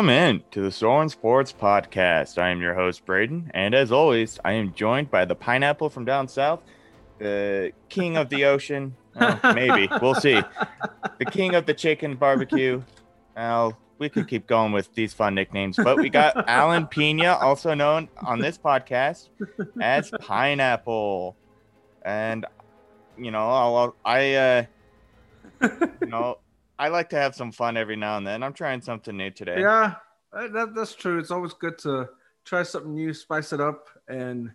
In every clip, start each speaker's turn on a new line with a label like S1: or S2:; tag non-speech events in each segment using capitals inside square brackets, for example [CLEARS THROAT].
S1: Welcome in to the Soren Sports Podcast. I am your host, Braden, and as always, I am joined by the pineapple from down south, the king of the [LAUGHS] ocean. Oh, maybe we'll see. The king of the chicken barbecue. Well, we could keep going with these fun nicknames, but we got [LAUGHS] Alan Pina, also known on this podcast as Pineapple, and you know, I'll, I, uh, you know. I like to have some fun every now and then. I'm trying something new today.
S2: Yeah, that, that's true. It's always good to try something new, spice it up, and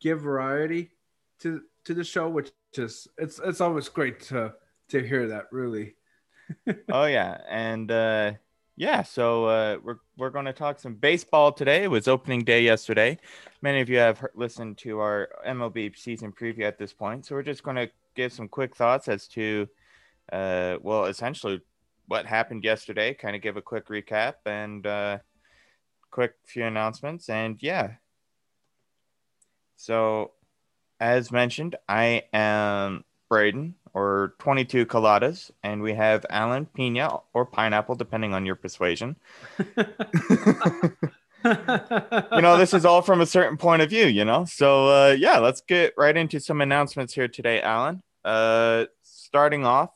S2: give variety to to the show. Which is it's it's always great to to hear that. Really. [LAUGHS]
S1: oh yeah, and uh, yeah. So uh, we're we're going to talk some baseball today. It was opening day yesterday. Many of you have heard, listened to our MLB season preview at this point, so we're just going to give some quick thoughts as to uh, well, essentially what happened yesterday, kind of give a quick recap and uh, quick few announcements. And yeah. So, as mentioned, I am Braden or 22 coladas, and we have Alan Pina or pineapple, depending on your persuasion. [LAUGHS] you know, this is all from a certain point of view, you know? So, uh, yeah, let's get right into some announcements here today, Alan. Uh, starting off,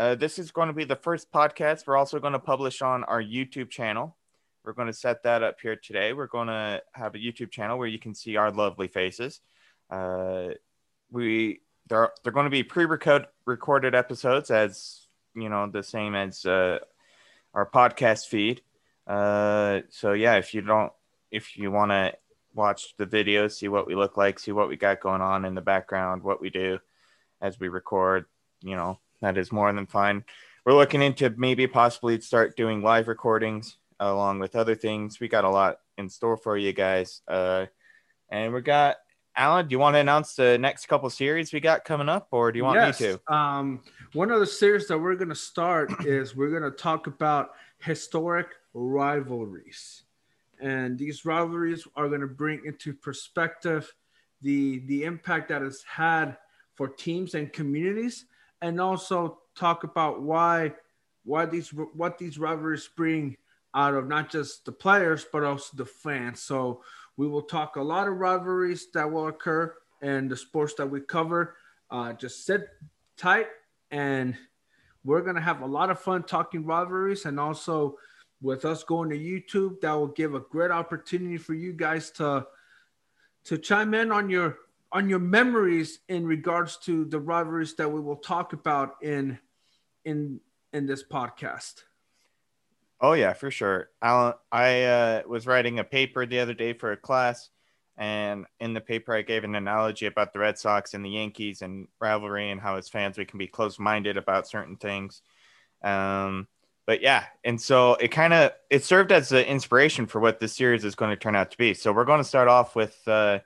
S1: uh, this is going to be the first podcast we're also going to publish on our YouTube channel. We're going to set that up here today. We're going to have a YouTube channel where you can see our lovely faces. Uh, we they're they're going to be pre-recorded episodes as you know the same as uh, our podcast feed. Uh, so yeah, if you don't if you want to watch the video, see what we look like, see what we got going on in the background, what we do as we record, you know, that is more than fine. We're looking into maybe possibly start doing live recordings along with other things. We got a lot in store for you guys. Uh, and we got Alan. Do you want to announce the next couple series we got coming up, or do you want
S2: yes.
S1: me to?
S2: Um, one of the series that we're going to start [CLEARS THROAT] is we're going to talk about historic rivalries, and these rivalries are going to bring into perspective the the impact that it's had for teams and communities and also talk about why why these what these rivalries bring out of not just the players but also the fans. So we will talk a lot of rivalries that will occur in the sports that we cover. Uh, just sit tight and we're gonna have a lot of fun talking rivalries and also with us going to YouTube, that will give a great opportunity for you guys to to chime in on your on your memories in regards to the rivalries that we will talk about in in in this podcast.
S1: Oh yeah, for sure. Alan, I uh, was writing a paper the other day for a class, and in the paper I gave an analogy about the Red Sox and the Yankees and rivalry and how as fans we can be close-minded about certain things. Um, but yeah, and so it kind of it served as an inspiration for what this series is going to turn out to be. So we're going to start off with, uh,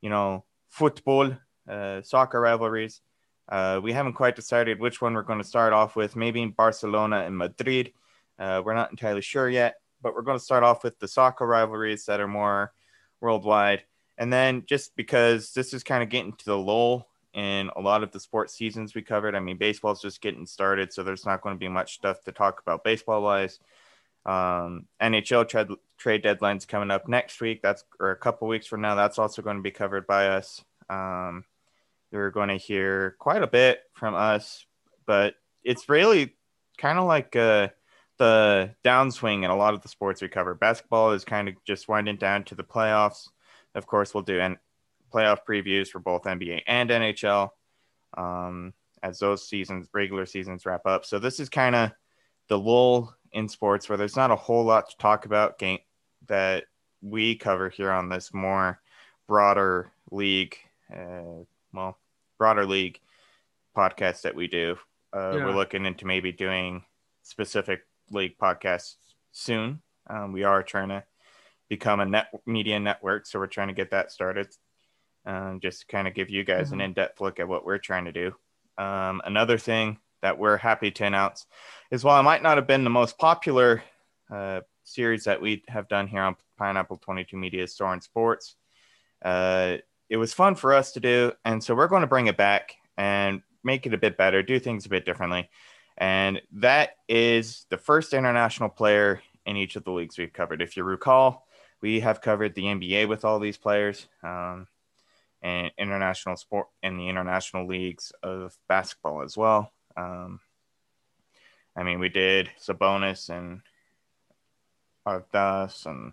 S1: you know, football, uh, soccer rivalries. Uh, we haven't quite decided which one we're going to start off with. Maybe in Barcelona and Madrid. Uh, we're not entirely sure yet, but we're going to start off with the soccer rivalries that are more worldwide. And then just because this is kind of getting to the lull in a lot of the sports seasons we covered. I mean, baseball's just getting started, so there's not going to be much stuff to talk about baseball wise. Um, NHL trade, trade deadline's coming up next week. That's or a couple weeks from now. That's also going to be covered by us. Um, you're going to hear quite a bit from us, but it's really kind of like uh, the downswing in a lot of the sports we cover. Basketball is kind of just winding down to the playoffs. Of course, we'll do an playoff previews for both NBA and NHL um, as those seasons, regular seasons, wrap up. So this is kind of the lull in sports where there's not a whole lot to talk about game that we cover here on this more broader league, uh, well, broader league podcast that we do. Uh, yeah. We're looking into maybe doing specific league podcasts soon. Um, we are trying to become a net media network, so we're trying to get that started. Um, just kind of give you guys mm-hmm. an in-depth look at what we're trying to do. Um, another thing that we're happy to announce is while it might not have been the most popular uh, series that we have done here on Pineapple 22 Media Store and Sports, uh, it was fun for us to do. And so we're going to bring it back and make it a bit better, do things a bit differently. And that is the first international player in each of the leagues we've covered. If you recall, we have covered the NBA with all these players, um, and international sport and the international leagues of basketball as well. Um, I mean, we did Sabonis and Ardas and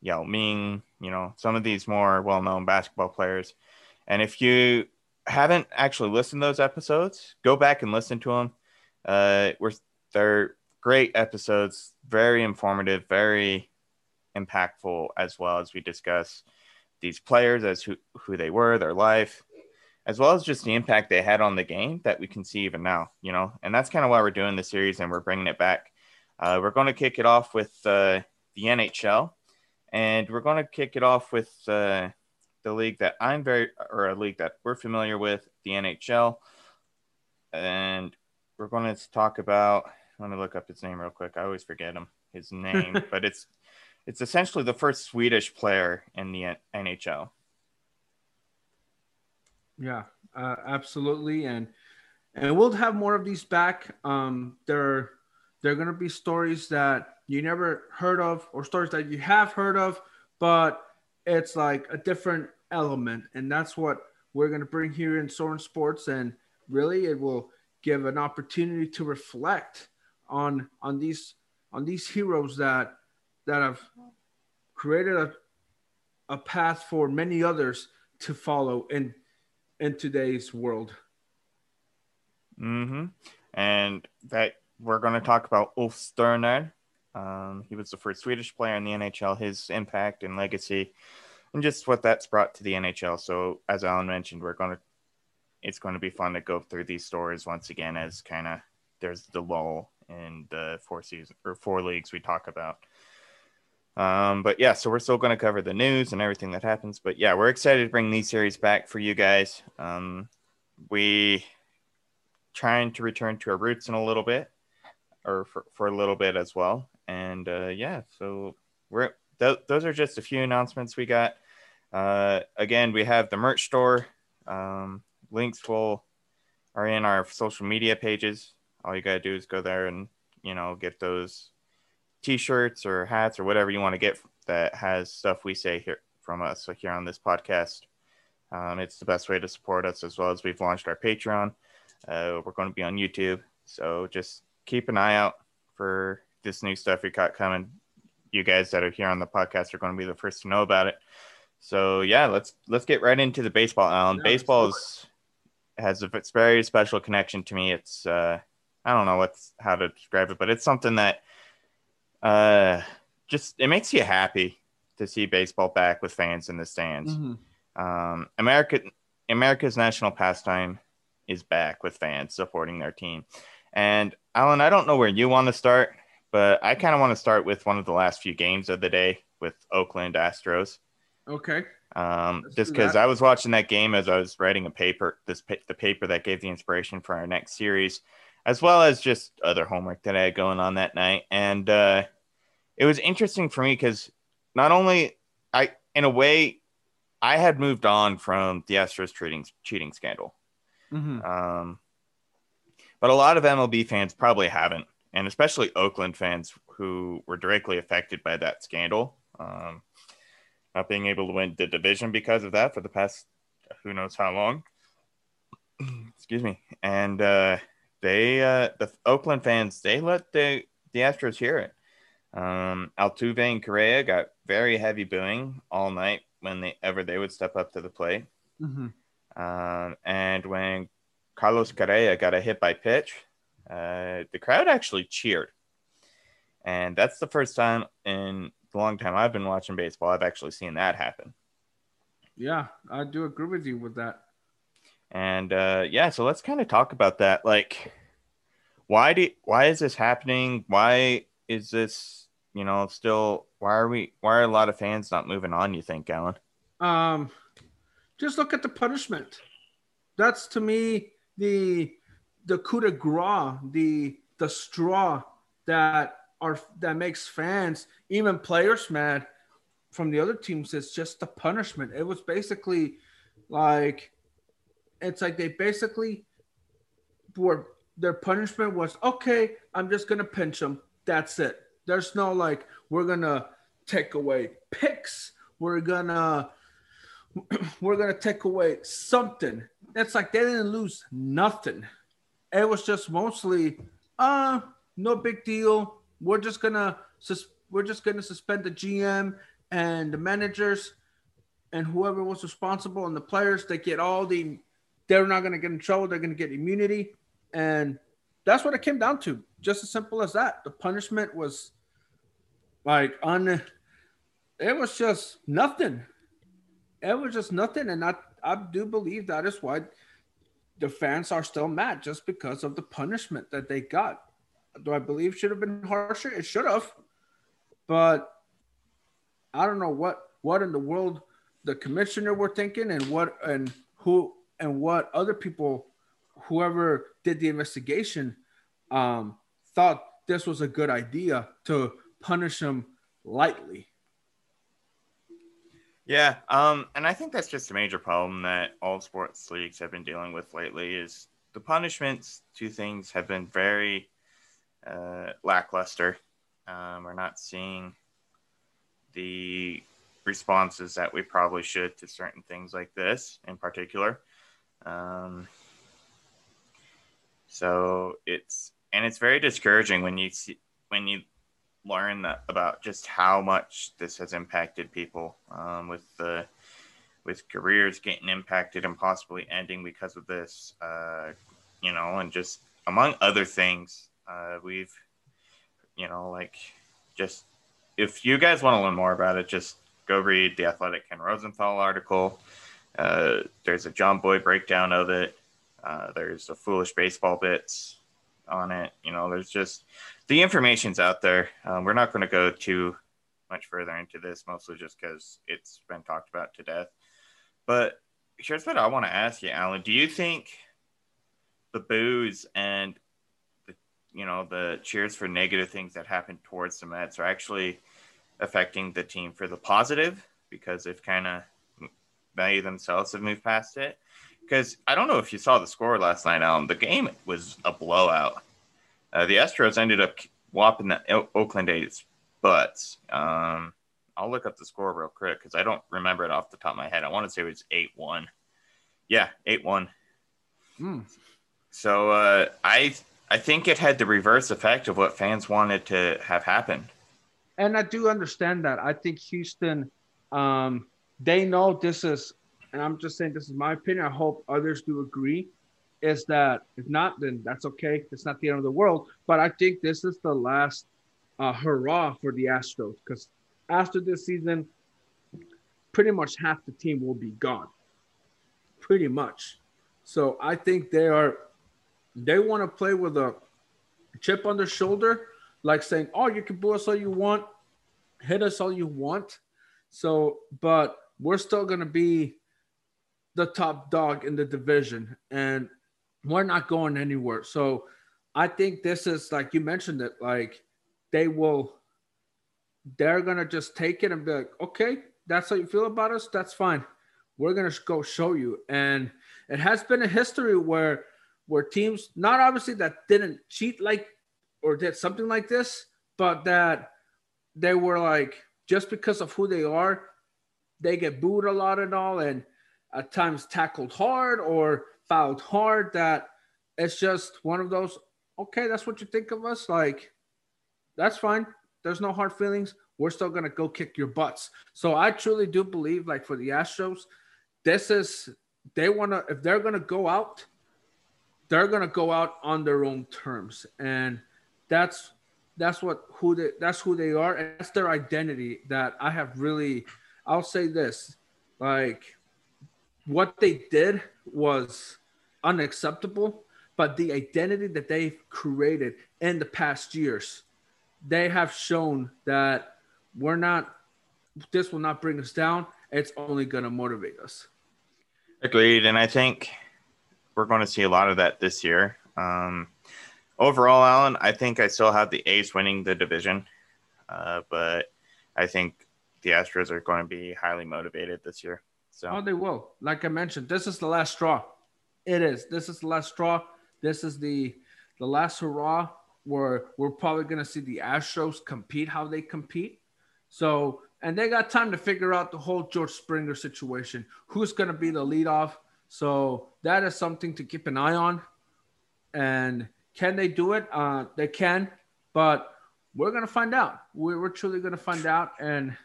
S1: Yao Ming, you know, some of these more well known basketball players. And if you haven't actually listened to those episodes, go back and listen to them. Uh, we're, they're great episodes, very informative, very impactful, as well as we discuss these players as who, who they were, their life, as well as just the impact they had on the game that we can see even now, you know. And that's kind of why we're doing the series and we're bringing it back. Uh, we're going to kick it off with uh, the NHL, and we're going to kick it off with uh, the league that I'm very, or a league that we're familiar with, the NHL. And we're going to talk about. Let me look up his name real quick. I always forget him his [LAUGHS] name, but it's it's essentially the first Swedish player in the NHL.
S2: Yeah, uh, absolutely, and and we'll have more of these back. Um, there, there are going to be stories that you never heard of, or stories that you have heard of, but it's like a different element, and that's what we're going to bring here in Soren Sports, and really, it will give an opportunity to reflect on on these on these heroes that that have created a, a path for many others to follow. In in today's world.
S1: Mm-hmm. And that we're going to talk about Ulf Sterner. Um, he was the first Swedish player in the NHL. His impact and legacy, and just what that's brought to the NHL. So, as Alan mentioned, we're going to. It's going to be fun to go through these stories once again, as kind of there's the lull in the four season or four leagues we talk about. Um, but yeah, so we're still going to cover the news and everything that happens. But yeah, we're excited to bring these series back for you guys. Um, we trying to return to our roots in a little bit, or for, for a little bit as well. And uh, yeah, so we're th- those are just a few announcements we got. Uh, again, we have the merch store. Um, links will are in our social media pages. All you gotta do is go there and you know get those t-shirts or hats or whatever you want to get that has stuff we say here from us so here on this podcast. Um, it's the best way to support us as well as we've launched our Patreon. Uh, we're going to be on YouTube, so just keep an eye out for this new stuff we got coming. You guys that are here on the podcast are going to be the first to know about it. So yeah, let's let's get right into the baseball. Alan, yeah, baseball is, has a very special connection to me. It's uh, I don't know what's how to describe it, but it's something that uh, just it makes you happy to see baseball back with fans in the stands. Mm-hmm. Um, America, America's national pastime is back with fans supporting their team. And Alan, I don't know where you want to start, but I kind of want to start with one of the last few games of the day with Oakland Astros.
S2: Okay.
S1: Um, just because I was watching that game as I was writing a paper, this the paper that gave the inspiration for our next series as well as just other homework that I had going on that night. And uh, it was interesting for me because not only I, in a way, I had moved on from the Astros cheating cheating scandal. Mm-hmm. Um, but a lot of MLB fans probably haven't, and especially Oakland fans who were directly affected by that scandal. Um, not being able to win the division because of that for the past who knows how long. [CLEARS THROAT] Excuse me. And uh, they uh, the Oakland fans they let the the Astros hear it. Um, Altuve and Correa got very heavy booing all night when they ever they would step up to the plate. Mm-hmm. Um, and when Carlos Correa got a hit by pitch, uh, the crowd actually cheered. And that's the first time in the long time I've been watching baseball I've actually seen that happen.
S2: Yeah, I do agree with you with that.
S1: And uh, yeah, so let's kind of talk about that. Like, why do why is this happening? Why is this you know still? Why are we? Why are a lot of fans not moving on? You think, Alan?
S2: Um, just look at the punishment. That's to me the the coup de grace, the the straw that are that makes fans, even players, mad from the other teams. It's just the punishment. It was basically like it's like they basically were their punishment was okay. I'm just gonna pinch them. That's it. There's no like we're gonna take away picks. We're gonna [CLEARS THROAT] we're gonna take away something. It's like they didn't lose nothing. It was just mostly uh no big deal. We're just gonna sus- we're just gonna suspend the GM and the managers and whoever was responsible and the players. They get all the they're not gonna get in trouble. They're gonna get immunity, and that's what it came down to. Just as simple as that. The punishment was like on. It was just nothing. It was just nothing, and I I do believe that is why the fans are still mad just because of the punishment that they got. Do I believe should have been harsher? It should have, but I don't know what what in the world the commissioner were thinking and what and who and what other people, whoever did the investigation, um, thought this was a good idea to punish him lightly.
S1: Yeah, um, and I think that's just a major problem that all sports leagues have been dealing with lately. Is the punishments to things have been very uh, lackluster. Um, we're not seeing the responses that we probably should to certain things like this in particular. Um, so it's and it's very discouraging when you see when you learn that, about just how much this has impacted people um, with the with careers getting impacted and possibly ending because of this. Uh, you know, and just among other things, uh, we've you know like just if you guys want to learn more about it, just go read the Athletic Ken Rosenthal article. Uh, there's a Jomboy breakdown of it. Uh, there's a foolish baseball bits on it. You know, there's just the information's out there. Um, we're not going to go too much further into this, mostly just because it's been talked about to death. But here's what I want to ask you, Alan. Do you think the boos and the you know the cheers for negative things that happen towards the Mets are actually affecting the team for the positive because they've kind of they themselves have moved past it. Because I don't know if you saw the score last night, Alan. The game was a blowout. Uh, the Astros ended up whopping the o- Oakland A's butts. Um, I'll look up the score real quick because I don't remember it off the top of my head. I want to say it was 8 1. Yeah, 8 1.
S2: Mm.
S1: So uh, I I think it had the reverse effect of what fans wanted to have happen.
S2: And I do understand that. I think Houston, um, they know this is, and I'm just saying this is my opinion. I hope others do agree. Is that if not, then that's okay. It's not the end of the world. But I think this is the last uh, hurrah for the Astros because after this season, pretty much half the team will be gone. Pretty much. So I think they are, they want to play with a chip on their shoulder, like saying, "Oh, you can boo us all you want, hit us all you want." So, but we're still going to be the top dog in the division, and we're not going anywhere. So, I think this is like you mentioned it, like they will, they're going to just take it and be like, "Okay, that's how you feel about us. That's fine. We're going to go show you." And it has been a history where where teams not obviously that didn't cheat like or did something like this, but that they were like just because of who they are, they get booed a lot and all, and at times tackled hard or fouled hard. That it's just one of those. Okay, that's what you think of us. Like, that's fine. There's no hard feelings. We're still gonna go kick your butts. So I truly do believe, like for the Astros, this is they wanna if they're gonna go out, they're gonna go out on their own terms, and that's that's what who they that's who they are and that's their identity that i have really i'll say this like what they did was unacceptable but the identity that they've created in the past years they have shown that we're not this will not bring us down it's only going to motivate us
S1: Agreed, and I think we're going to see a lot of that this year. Um, overall, Alan, I think I still have the A's winning the division, uh, but I think the Astros are going to be highly motivated this year. So
S2: Oh, they will. Like I mentioned, this is the last straw. It is. This is the last straw. This is the the last hurrah. where we're probably gonna see the Astros compete how they compete. So and they got time to figure out the whole George Springer situation. Who's gonna be the leadoff? So that is something to keep an eye on. And can they do it? Uh, they can, but we're gonna find out. We're, we're truly gonna find out, and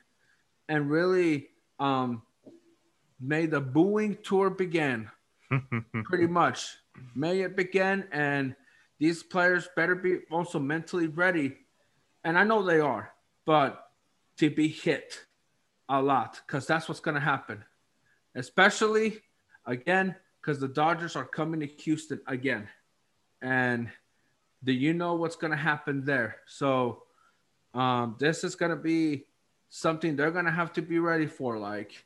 S2: and really, um, may the booing tour begin. [LAUGHS] pretty much, may it begin, and these players better be also mentally ready. And I know they are, but to be hit a lot because that's what's gonna happen, especially again because the Dodgers are coming to Houston again, and do you know what's going to happen there? So um, this is going to be something they're going to have to be ready for. Like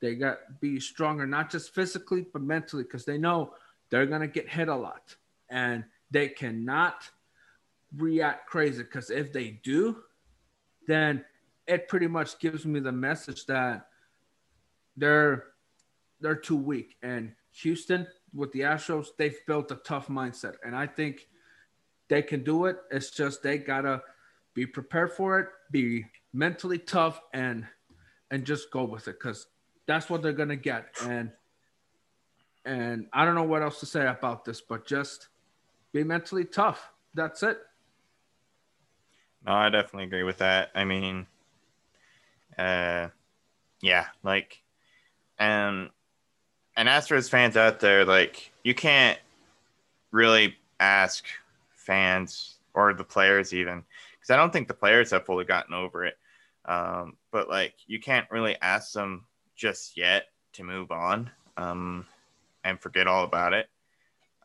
S2: they got be stronger, not just physically but mentally, because they know they're going to get hit a lot, and they cannot react crazy. Because if they do, then it pretty much gives me the message that they're they're too weak. And Houston with the Astros, they've built a tough mindset, and I think they can do it. It's just they gotta be prepared for it, be mentally tough, and and just go with it because that's what they're gonna get. And and I don't know what else to say about this, but just be mentally tough. That's it.
S1: No, I definitely agree with that. I mean, uh, yeah, like, and and Astros fans out there, like, you can't really ask fans or the players even because I don't think the players have fully gotten over it. Um, but like you can't really ask them just yet to move on um, and forget all about it.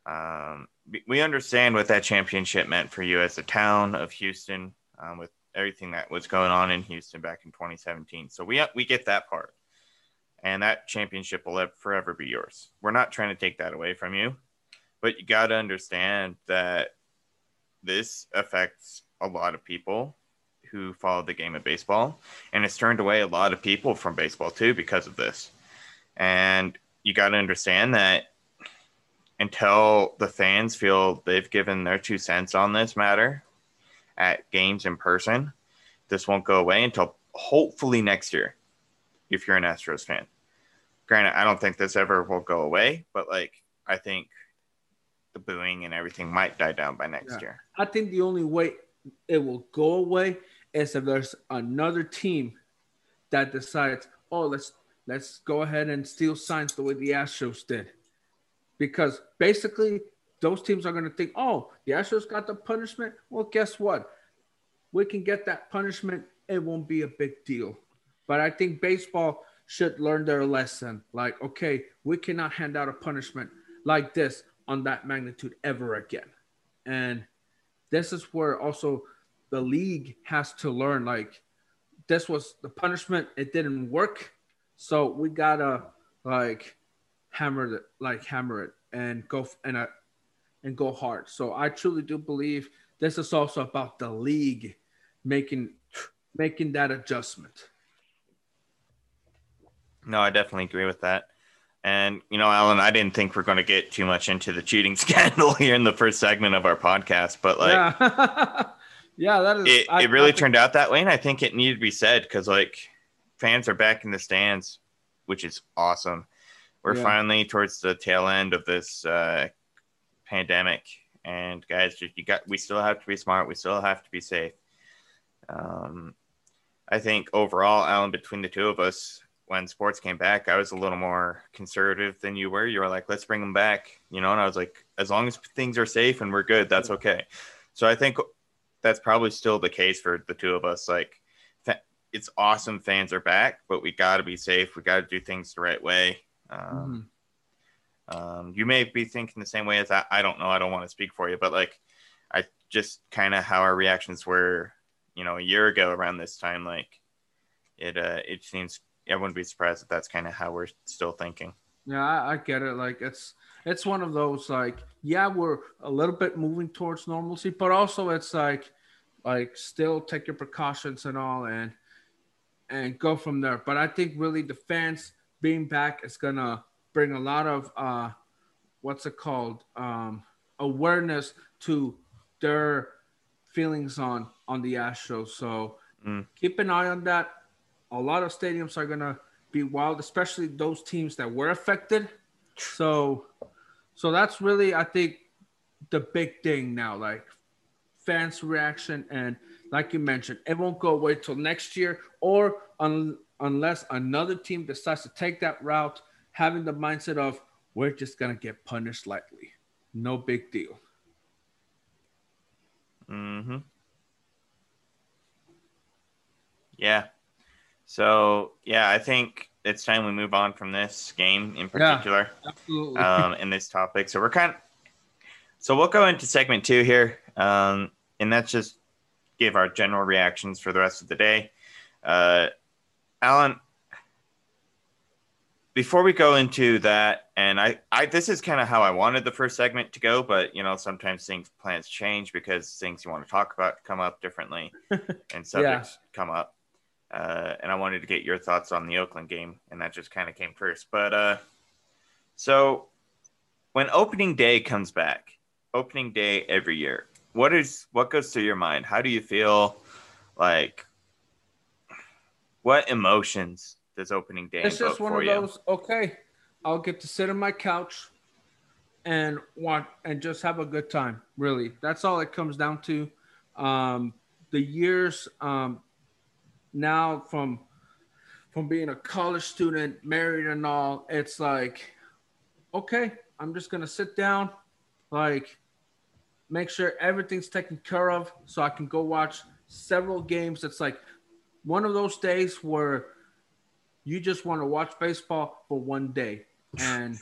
S1: Um, we understand what that championship meant for you as a town of Houston um, with everything that was going on in Houston back in 2017. So we we get that part, and that championship will forever be yours. We're not trying to take that away from you, but you got to understand that this affects a lot of people who follow the game of baseball and it's turned away a lot of people from baseball too because of this and you got to understand that until the fans feel they've given their two cents on this matter at games in person this won't go away until hopefully next year if you're an astros fan granted i don't think this ever will go away but like i think the booing and everything might die down by next yeah. year.
S2: I think the only way it will go away is if there's another team that decides, oh, let's let's go ahead and steal signs the way the Astros did, because basically those teams are going to think, oh, the Astros got the punishment. Well, guess what? We can get that punishment. It won't be a big deal. But I think baseball should learn their lesson. Like, okay, we cannot hand out a punishment like this on that magnitude ever again. And this is where also the league has to learn like this was the punishment, it didn't work. So we gotta like hammer it, like hammer it and go and uh, and go hard. So I truly do believe this is also about the league making making that adjustment.
S1: No, I definitely agree with that. And you know, Alan, I didn't think we're going to get too much into the cheating [LAUGHS] scandal here in the first segment of our podcast, but like,
S2: yeah, [LAUGHS] yeah that is.
S1: It, I, it really I turned out that way, and I think it needed to be said because like fans are back in the stands, which is awesome. We're yeah. finally towards the tail end of this uh, pandemic, and guys, just you got we still have to be smart. We still have to be safe. Um, I think overall, Alan, between the two of us, when sports came back, I was a little more conservative than you were. You were like, let's bring them back, you know, and I was like, as long as things are safe and we're good, that's okay. So I think that's probably still the case for the two of us. Like, it's awesome fans are back, but we got to be safe. We got to do things the right way. Um, mm-hmm. um, you may be thinking the same way as I. I don't know. I don't want to speak for you, but like, I just kind of how our reactions were, you know, a year ago around this time. Like, it uh, it seems I wouldn't be surprised if that's kind of how we're still thinking.
S2: Yeah, I, I, get it. Like it's it's one of those like yeah, we're a little bit moving towards normalcy, but also it's like like still take your precautions and all and and go from there. But I think really the fans being back is gonna bring a lot of uh what's it called um awareness to their feelings on on the Astros. So
S1: Mm.
S2: keep an eye on that. A lot of stadiums are gonna be wild, especially those teams that were affected. So, so that's really I think the big thing now. Like fans' reaction and like you mentioned, it won't go away till next year or un- unless another team decides to take that route, having the mindset of we're just gonna get punished lightly, no big deal.
S1: Mm-hmm. Yeah. So yeah, I think it's time we move on from this game in
S2: Yeah.
S1: particular,
S2: Absolutely.
S1: um, [LAUGHS] in this topic. So we're kind of, so we'll go into segment two here, um, and that's just give our general reactions for the rest of the day. Uh, Alan, before we go into that, and I, I this is kind of how I wanted the first segment to go, but you know sometimes things plans change because things you want to talk about come up differently, [LAUGHS] and subjects come up. Uh, and I wanted to get your thoughts on the Oakland game, and that just kind of came first. But uh, so when opening day comes back, opening day every year, what is what goes through your mind? How do you feel? Like, what emotions does opening day
S2: it's just one of
S1: you?
S2: those. Okay, I'll get to sit on my couch and watch and just have a good time. Really, that's all it comes down to. Um, the years um, now from from being a college student, married and all, it's like, okay, I'm just gonna sit down, like, make sure everything's taken care of, so I can go watch several games. It's like one of those days where you just want to watch baseball for one day and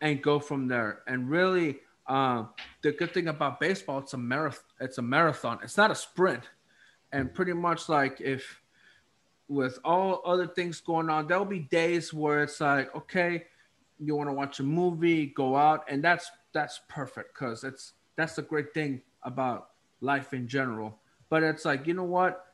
S2: and go from there. And really, um, the good thing about baseball, it's a marathon. It's a marathon. It's not a sprint. And pretty much like if with all other things going on, there'll be days where it's like, okay, you want to watch a movie, go out, and that's that's perfect because it's that's the great thing about life in general. But it's like, you know what?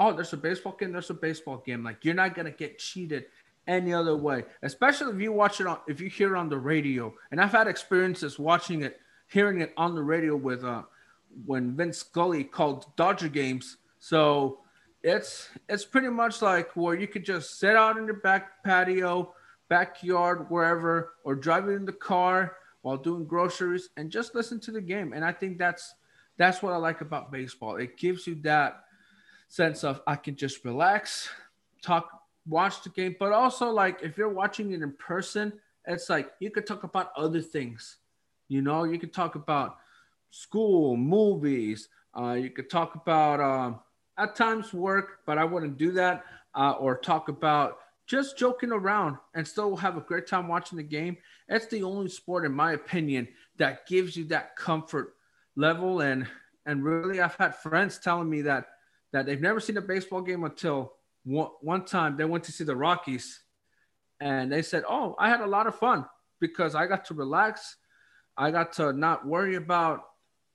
S2: oh, there's a baseball game, there's a baseball game. Like you're not gonna get cheated any other way, especially if you watch it on if you hear it on the radio. And I've had experiences watching it, hearing it on the radio with uh when Vin Scully called Dodger games. So it's it's pretty much like where you could just sit out in your back patio, backyard, wherever, or driving in the car while doing groceries and just listen to the game. And I think that's that's what I like about baseball. It gives you that sense of I can just relax, talk, watch the game, but also like if you're watching it in person, it's like you could talk about other things. You know, you could talk about school, movies. Uh, you could talk about um, at times work, but I wouldn't do that. Uh, or talk about just joking around and still have a great time watching the game. It's the only sport, in my opinion, that gives you that comfort level. And and really, I've had friends telling me that that they've never seen a baseball game until one, one time they went to see the Rockies and they said, Oh, I had a lot of fun because I got to relax. I got to not worry about,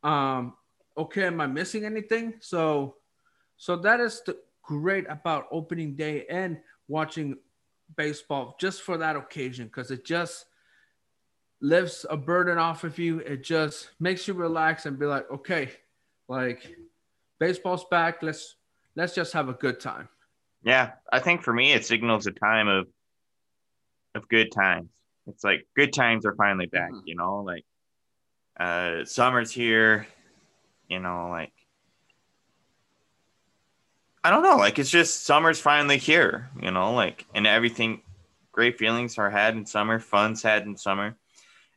S2: um, okay, am I missing anything? So, so that is the great about opening day and watching baseball just for that occasion because it just lifts a burden off of you. It just makes you relax and be like, okay, like baseball's back. Let's let's just have a good time.
S1: Yeah, I think for me, it signals a time of of good times. It's like good times are finally back.
S2: Mhm.
S1: You know, like uh, summer's here. You know, like I don't know, like it's just summer's finally here. You know, like and everything. Great feelings are had in summer. Fun's had in summer.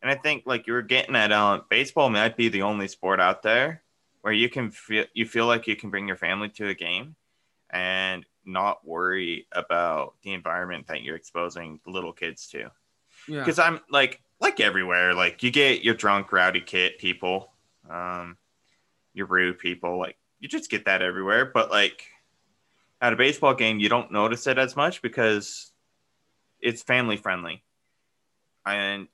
S1: And I think, like you were getting at, uh, baseball might be the only sport out there where you can feel you feel like you can bring your family to a game and not worry about the environment that you're exposing the little kids to.
S2: Yeah.
S1: Because I'm like like everywhere, like you get your drunk, rowdy kid people, um, your rude people, like you just get that everywhere. But like at a baseball game, you don't notice it as much because it's family friendly, and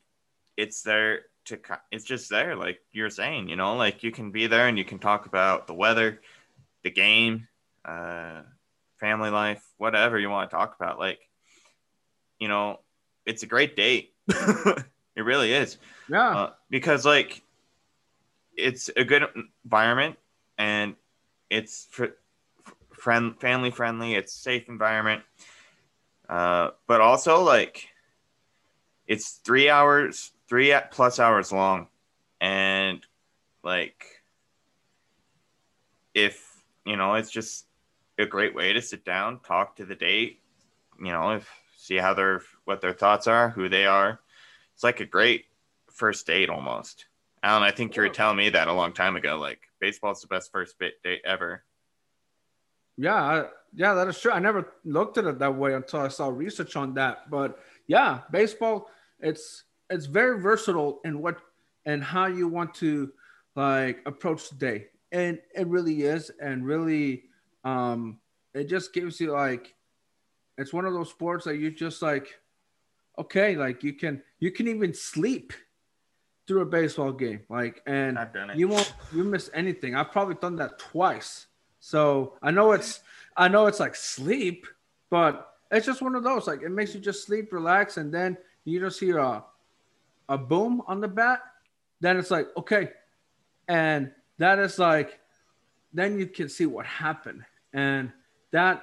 S1: it's there to it's just there like you're saying you know like you can be there and you can talk about the weather the game uh family life whatever you want to talk about like you know it's a great date [LAUGHS] it really is.
S2: Yeah.
S1: uh, because like it's a good environment and it's fr- friend family friendly. It's safe environment. Uh, but also like it's three hours, three plus hours long, and like if you know, it's just a great way to sit down, talk to the date, you know, if see how their what their thoughts are, who they are. It's like a great first date almost. Alan, I think you were telling me that a long time ago. Like baseball's the best first date ever.
S2: Yeah, yeah, that is true. I never looked at it that way until I saw research on that. But yeah, baseball, it's it's very versatile in what and how you want to like approach the day, and it really is, and really, um, it just gives you like, it's one of those sports that you just like, okay, like you can you can even sleep through a baseball game, like, and I've done it. you won't you miss anything. I've probably done that twice so I know it's I know it's like sleep, but it's just one of those. Like it makes you just sleep, relax, and then you just hear a a boom on the bat. Then it's like okay, and that is like then you can see what happened, and that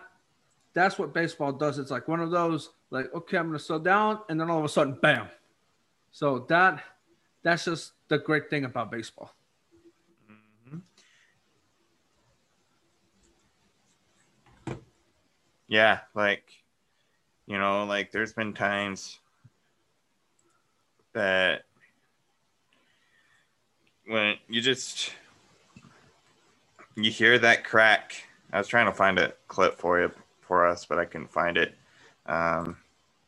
S2: that's what baseball does. It's like one of those like okay, I'm gonna slow down, and then all of a sudden, bam. So that that's just the great thing about baseball.
S1: Yeah, like you know, like there's been times that when you just you hear that crack. I was trying to find a clip for you for us, but I couldn't find it. Um,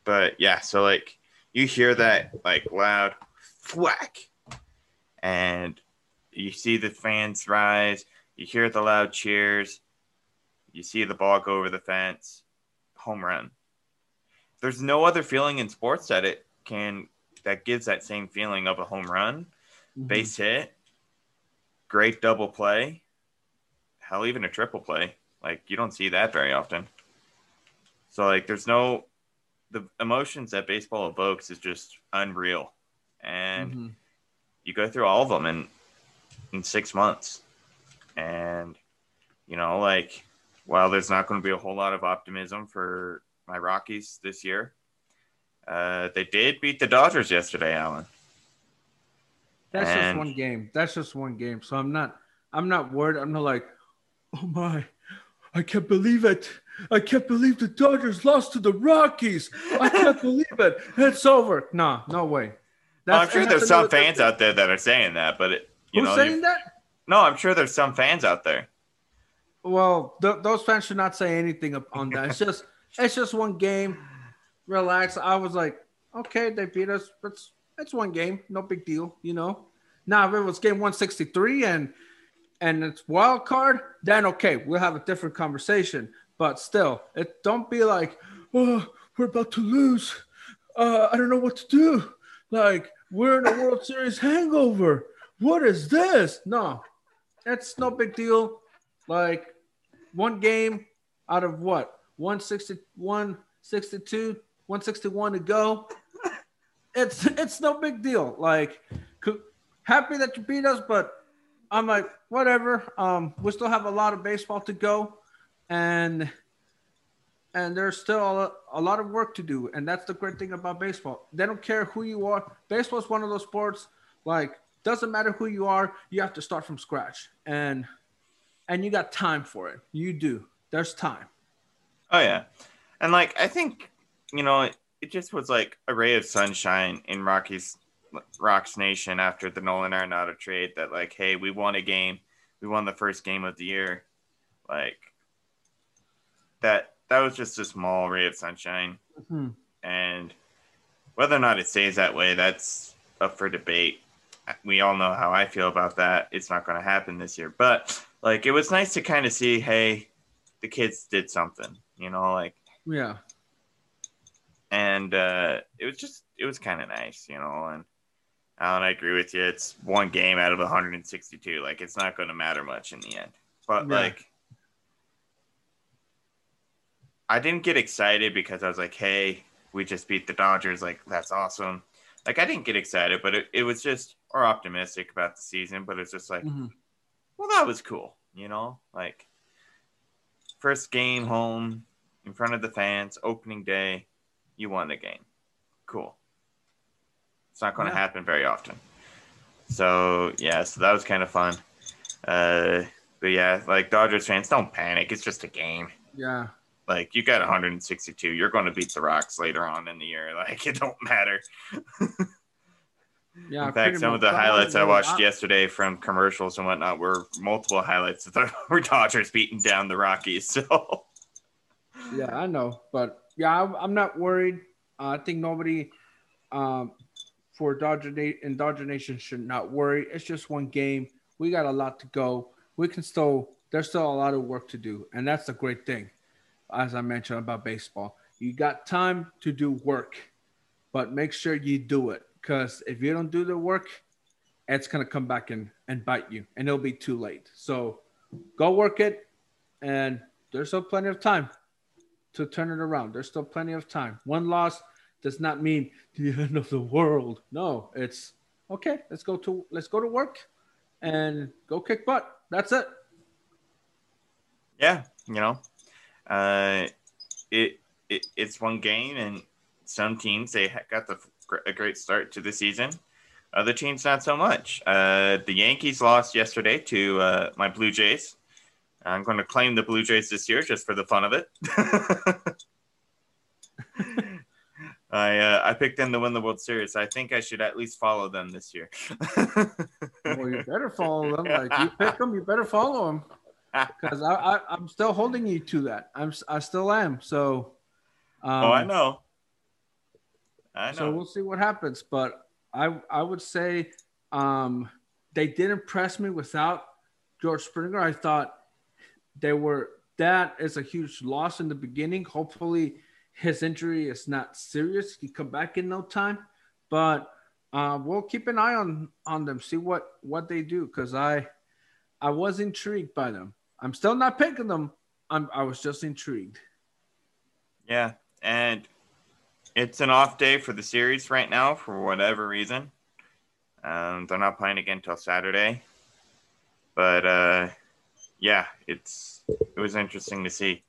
S1: but yeah, so like you hear that like loud thwack, and you see the fans rise. You hear the loud cheers, you see the ball go over the fence, home run. There's no other feeling in sports that it can that gives that same feeling of a home run, mm-hmm. base hit, great double play, hell, even a triple play. Like you don't see that very often. So like, there's no the emotions that baseball evokes is just unreal, and mm-hmm. you go through all of them in in six months, and you know like while there's not going to be a whole lot of optimism for my Rockies this year, uh, they did beat the Dodgers yesterday, Alan.
S2: That's and... just one game. That's just one game. So I'm not. I'm not worried. I'm not like, oh my, I can't believe it. I can't believe the Dodgers lost to the Rockies. I can't [LAUGHS] believe it. It's over. No, no way.
S1: That's, I'm sure there's some fans out there that are saying that, but it, you
S2: Who's
S1: know,
S2: saying that?
S1: No, I'm sure there's some fans out there.
S2: Well, th- those fans should not say anything on that. It's just [LAUGHS] it's just one game. Relax. I was like, okay, they beat us. It's it's one game, no big deal, you know. Now if it was game 163 and and it's wild card, then okay, we'll have a different conversation. But still, it don't be like, oh, we're about to lose. Uh, I don't know what to do. Like we're in a World [LAUGHS] Series hangover. What is this? No, it's no big deal. Like one game out of what? 161 62 161 to go? It's it's no big deal. Like happy that you beat us but i'm like whatever. Um we still have a lot of baseball to go and and there's still a, a lot of work to do and that's the great thing about baseball. They don't care who you are. Baseball is one of those sports like doesn't matter who you are you have to start from scratch. And and you got time for it. You do. There's time.
S1: Oh yeah, and like I think you know it, it just was like a ray of sunshine in Rockies Rocks Nation after the Nolan Arenado trade. That like, hey, we won a game. We won the first game of the year. Like that. That was just a small ray of sunshine. Mm-hmm. And whether or not it stays that way, that's up for debate. We all know how I feel about that. It's not going to happen this year, but like it was nice to kind of see, hey, the kids did something, you know, like
S2: yeah.
S1: And uh, it was just it was kind of nice, you know. And Alan, I agree with you. It's one game out of 162. Like it's not going to matter much in the end. But yeah. like, I didn't get excited because I was like, hey, we just beat the Dodgers. Like that's awesome. Like I didn't get excited, but it, it was just or optimistic about the season. But it's just like. Mm-hmm well, that was cool, you know, like first game home in front of the fans, opening day, you won the game. Cool. It's not going to
S2: Yeah.
S1: happen very often. So yeah, so that was kind of fun. Uh, but yeah, like Dodgers fans, don't panic. It's just a game.
S2: Yeah.
S1: Like you got 162. You're going to beat the Rocks later on in the year. [LAUGHS] Like it don't matter. [LAUGHS]
S2: Yeah.
S1: in fact, some of the highlights I watched yesterday from commercials and whatnot were multiple highlights [LAUGHS] that were Dodgers beating down the Rockies. So
S2: Yeah, I know, but yeah, I'm, I'm not worried. Uh, I think nobody um, for Dodger Na- Dodger Nation should not worry. It's just one game. We got a lot to go. We can still. There's still a lot of work to do, and that's the great thing. As I mentioned about baseball, you got time to do work, but make sure you do it. Because if you don't do the work, it's gonna come back and, and bite you, and it'll be too late. So go work it, and there's still plenty of time to turn it around. There's still plenty of time. One loss does not mean [LAUGHS] the end of the world. No, it's okay. Let's go to let's go to work and go kick butt. That's it.
S1: yeah, you know, uh, it, it it's one game, and some teams they got the a great start to the season. Other teams not so much. Uh, the Yankees lost yesterday to uh, my Blue Jays. I'm going to claim the Blue Jays this year just for the fun of it. [LAUGHS] I uh, I picked them to win the World Series. I think I should at least follow them this year. [LAUGHS]
S2: Well, you better follow them. Like you pick them, you better follow them because I, I I'm still holding you to that. I'm I still am. So. Um,
S1: oh, I know. I know.
S2: So we'll see what happens. But I I would say um, they did impress me without George Springer. I thought they were that is a huge loss in the beginning. Hopefully his injury is not serious. He come back in no time. But uh, we'll keep an eye on on them, see what what they do because I I was intrigued by them. I'm still not picking them. I'm I was just intrigued.
S1: Yeah, and it's an off day for the series right now for whatever reason. Um, they're not playing again until Saturday, but uh, yeah, it's it was interesting to see.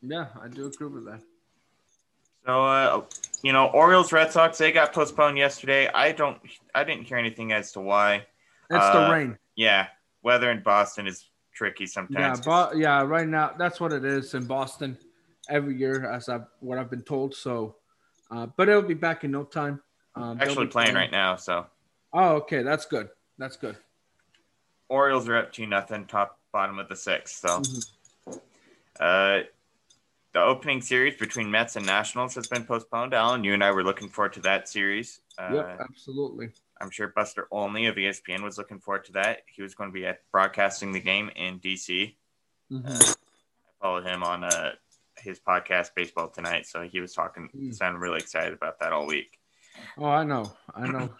S2: Yeah, I do agree with that.
S1: So, uh, you know, Orioles Red Sox they got postponed yesterday. I don't, I didn't hear anything as to why.
S2: It's
S1: Uh,
S2: the rain.
S1: Yeah, weather in Boston is tricky
S2: Yeah,
S1: sometimes.
S2: but yeah, right now that's what it is in Boston every year, as I've what I've been told. So, uh, but it'll be back in no time. Um,
S1: Actually
S2: be
S1: playing right now, so
S2: Oh, okay, that's good. That's good.
S1: Orioles are up two nothing, top bottom of the sixth. So.
S2: Mhm.
S1: Uh, the opening series between Mets and Nationals has been postponed. Alan, you and I were looking forward to that series. Uh,
S2: yep, absolutely.
S1: I'm sure Buster Olney of ESPN was looking forward to that. He was going to be at broadcasting the game in DC.
S2: Mhm.
S1: I followed him on uh, his podcast, Baseball Tonight. So he was talking,
S2: Mm.
S1: sounded really excited about that all week.
S2: Oh, I know, I know. [CLEARS THROAT]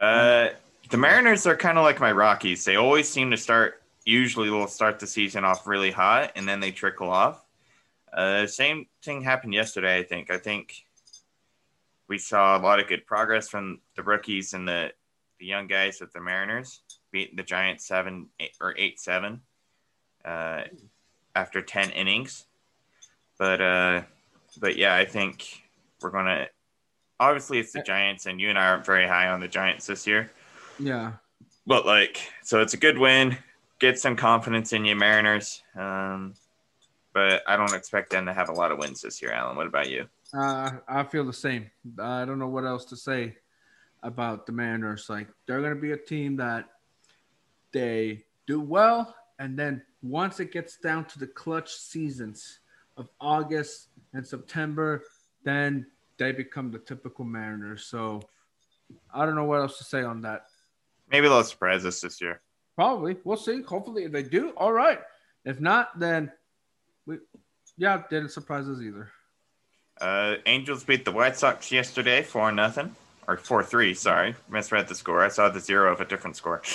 S1: Uh, the Mariners are kind of like my Rockies. They always seem to start, usually they'll start the season off really hot and then they trickle off. Uh, same thing happened yesterday, I think. I think we saw a lot of good progress from the rookies and the, the young guys of the Mariners, beating the Giants seven eight, or eight seven uh, after ten innings. But uh, but yeah, I think we're gonna. Obviously, it's the Giants, and you and I aren't very high on the Giants this year.
S2: Yeah,
S1: But like, so it's a good win. Get some confidence in you, Mariners. Um, but I don't expect them to have a lot of wins this year, Alan. What about you?
S2: uh, I feel the same. I don't know what else to say about the Mariners. Like they're gonna be a team that they do well, and then once it gets down to the clutch seasons of August and September, then they become the typical Mariners. So I don't know what else to say on that.
S1: Maybe they'll surprise us this year.
S2: Probably. We'll see. Hopefully, if they do, all right. If not, then we, yeah, didn't surprise us either.
S1: Uh, Angels beat the White Sox yesterday, four nothing or four three. Sorry, misread the score. I saw the zero of a different score. [LAUGHS] [LAUGHS]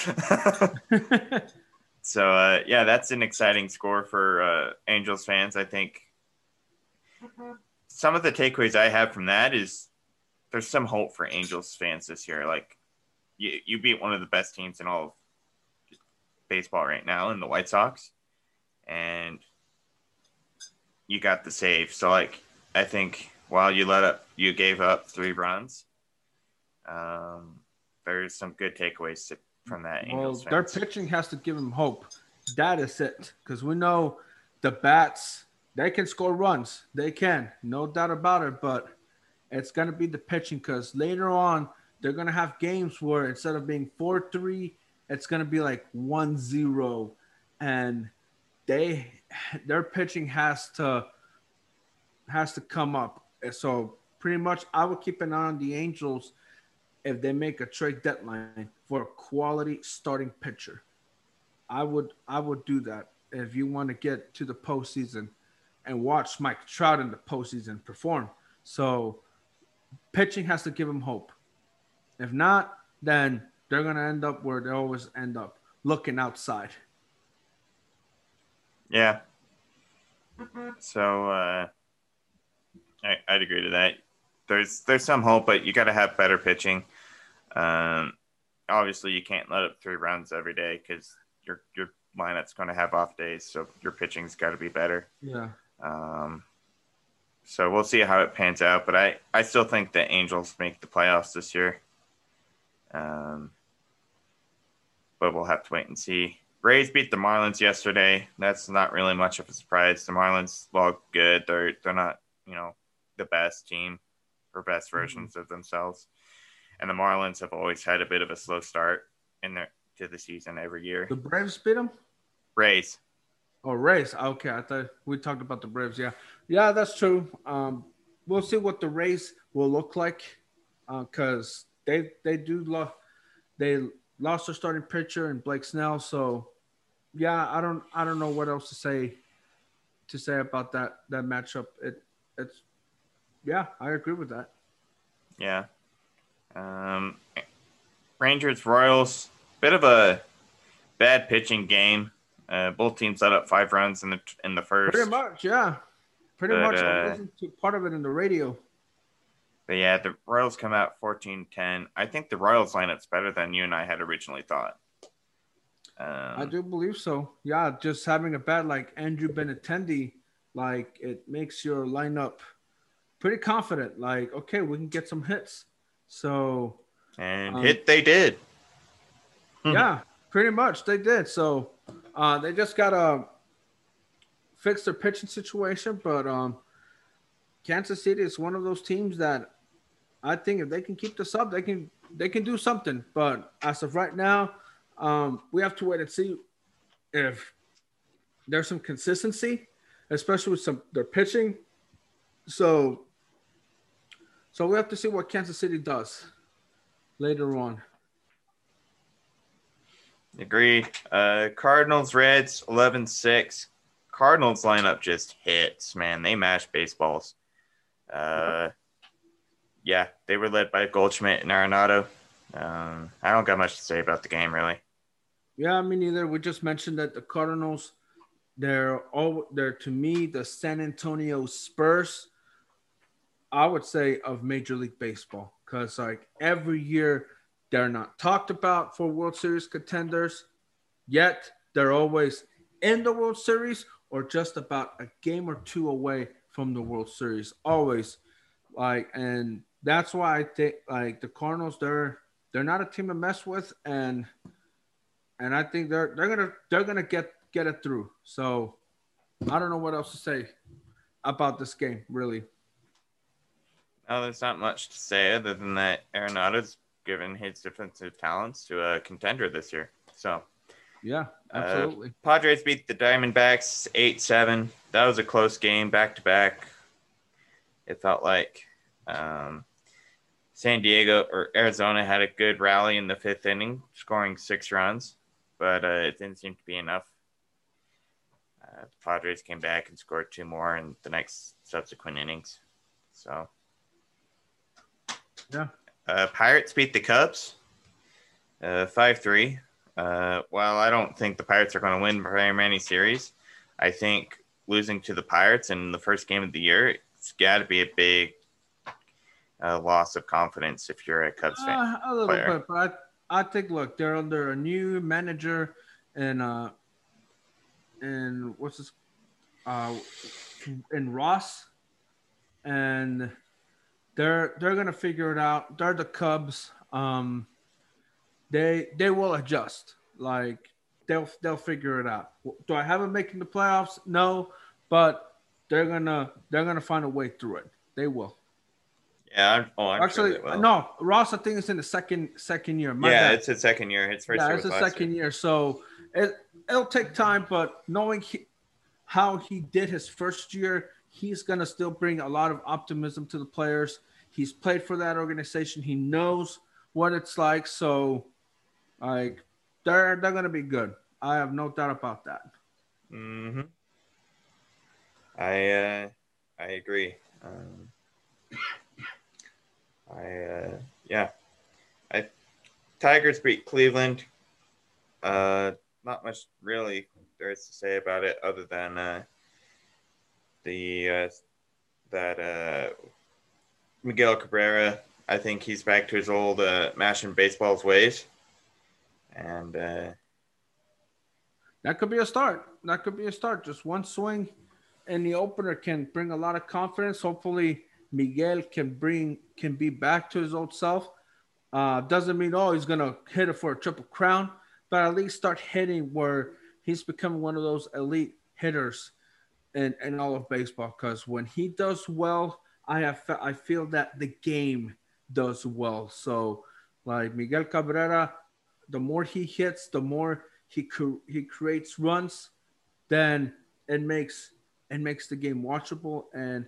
S1: so uh, yeah, that's an exciting score for uh, Angels fans. I think some of the takeaways I have from that is there's some hope for Angels fans this year. Like you, you beat one of the best teams in all of baseball right now in the White Sox. and you got the save. So like I think while you let up, you gave up three runs. Um, there's some good takeaways to, from that.
S2: Well, their pitching has to give them hope. That is it, because we know the bats they can score runs. They can, no doubt about it. But it's gonna be the pitching, because later on they're gonna have games where instead of being four three, it's gonna be like one zero, and they [SIGHS] their pitching has to has to come up. So pretty much, I would keep an eye on the Angels if they make a trade deadline for a quality starting pitcher. I would I would do that if you want to get to the postseason and watch Mike Trout in the postseason perform. So pitching has to give them hope. If not, then they're gonna end up where they always end up, looking outside.
S1: Yeah. So uh, I, I'd agree to that. There's there's some hope, but you got to have better pitching. Um, obviously, you can't let up three runs every day because your your lineup's going to have off days. So your pitching's got to be better.
S2: Yeah.
S1: Um, so we'll see how it pans out. But I, I still think the Angels make the playoffs this year. Um, but we'll have to wait and see. Rays beat the Marlins yesterday. That's not really much of a surprise. The Marlins look good. They're they're not you know the best team or best versions of themselves. And the Marlins have always had a bit of a slow start in their to the season every year.
S2: The Braves beat them.
S1: Rays.
S2: Oh, Rays. Okay, I thought we talked about the Braves. Yeah, yeah, that's true. Um, we'll see what the Rays will look like, because they they do lo- they lost their starting pitcher and Blake Snell. So, yeah, I don't I don't know what else to say to say about that that matchup. It it's yeah, I agree with that.
S1: Yeah. Um, Rangers Royals, bit of a bad pitching game. Uh, both teams let up five runs in the in the first.
S2: Pretty much, yeah. Pretty
S1: But,
S2: much. I
S1: uh,
S2: listened to part of it in the radio.
S1: But yeah, the Royals come out 14-10. I think the Royals lineup's better than you and I had originally thought. Um,
S2: I do believe so. Yeah, just having a bat like Andrew Benintendi, like it makes your lineup pretty confident. Like, okay, we can get some hits. So
S1: And
S2: um,
S1: hit they did. [LAUGHS]
S2: Yeah, pretty much they did. So uh, they just gotta fix their pitching situation. But um, Kansas City is one of those teams that I think if they can keep this up, they can they can do something. But as of right now, um, we have to wait and see if there's some consistency, especially with some their pitching. So, so we have to see what Kansas City does later on.
S1: Agreed. Uh, Cardinals, Reds, 11 6. Cardinals lineup just hits, man. They mash baseballs. Uh, yeah, they were led by Goldschmidt and Arenado. Um, I don't got much to say about the game, really.
S2: Yeah, me neither. We just mentioned that the Cardinals, they're all they're to me the San Antonio Spurs. I would say of Major League Baseball because like every year they're not talked about for World Series contenders, yet they're always in the World Series or just about a game or two away from the World Series. Always, like, and that's why I think like the Cardinals they're they're not a team to mess with and and I think they're they're gonna they're gonna get get it through. So I don't know what else to say about this game, really.
S1: No, there's not much to say other than that Arenado's given his defensive talents to a contender this year. So
S2: Yeah,
S1: Uh,
S2: absolutely.
S1: Padres beat the Diamondbacks 8 7. That was a close game, back to back. It felt like um, San Diego or Arizona had a good rally in the fifth inning, scoring six runs, but uh, it didn't seem to be enough. Uh, the Padres came back and scored two more in the next subsequent innings. So,
S2: Yeah.
S1: Uh, Pirates beat the Cubs uh, 5 3. Uh, well, I don't think the Pirates are going to win very many series. I think losing to the Pirates in the first game of the year, it's got to be a big uh, loss of confidence if you're a Cubs fan.
S2: Uh, a little
S1: player.
S2: bit, but I, I think look, they're under a new manager and uh and what's this? Uh, in Ross, and they're they're gonna figure it out. They're the Cubs. Um, they they will adjust. Like they'll they'll figure it out. Do I have them making the playoffs? No, but they're gonna they're gonna find a way through it. They will.
S1: Yeah. I'm, oh, I'm
S2: Actually,
S1: sure
S2: no. Ross, I think it's in the second second year. My
S1: yeah,
S2: bad.
S1: it's his second year. It's first
S2: yeah,
S1: year
S2: it's the second
S1: year.
S2: year. So it it'll take time, but knowing he, how he did his first year, he's gonna still bring a lot of optimism to the players. He's played for that organization. He knows what it's like. So, like, they're they're gonna be good. I have no doubt about that.
S1: hmm I uh, I agree. Um, I uh, yeah, I Tigers beat Cleveland. Uh, not much really there is to say about it other than uh, the uh, that uh, Miguel Cabrera. I think he's back to his old uh, mashing baseballs ways, and uh,
S2: That could be a start. That could be a start. Just one swing and the opener can bring a lot of confidence. Hopefully, Miguel can bring can be back to his old self. Uh, doesn't mean oh he's gonna hit it for a triple crown, but at least start hitting where he's becoming one of those elite hitters in, in all of baseball. Because when he does well, I have I feel that the game does well. So like Miguel Cabrera, the more he hits, the more he cr- he creates runs, then it makes it makes the game watchable. And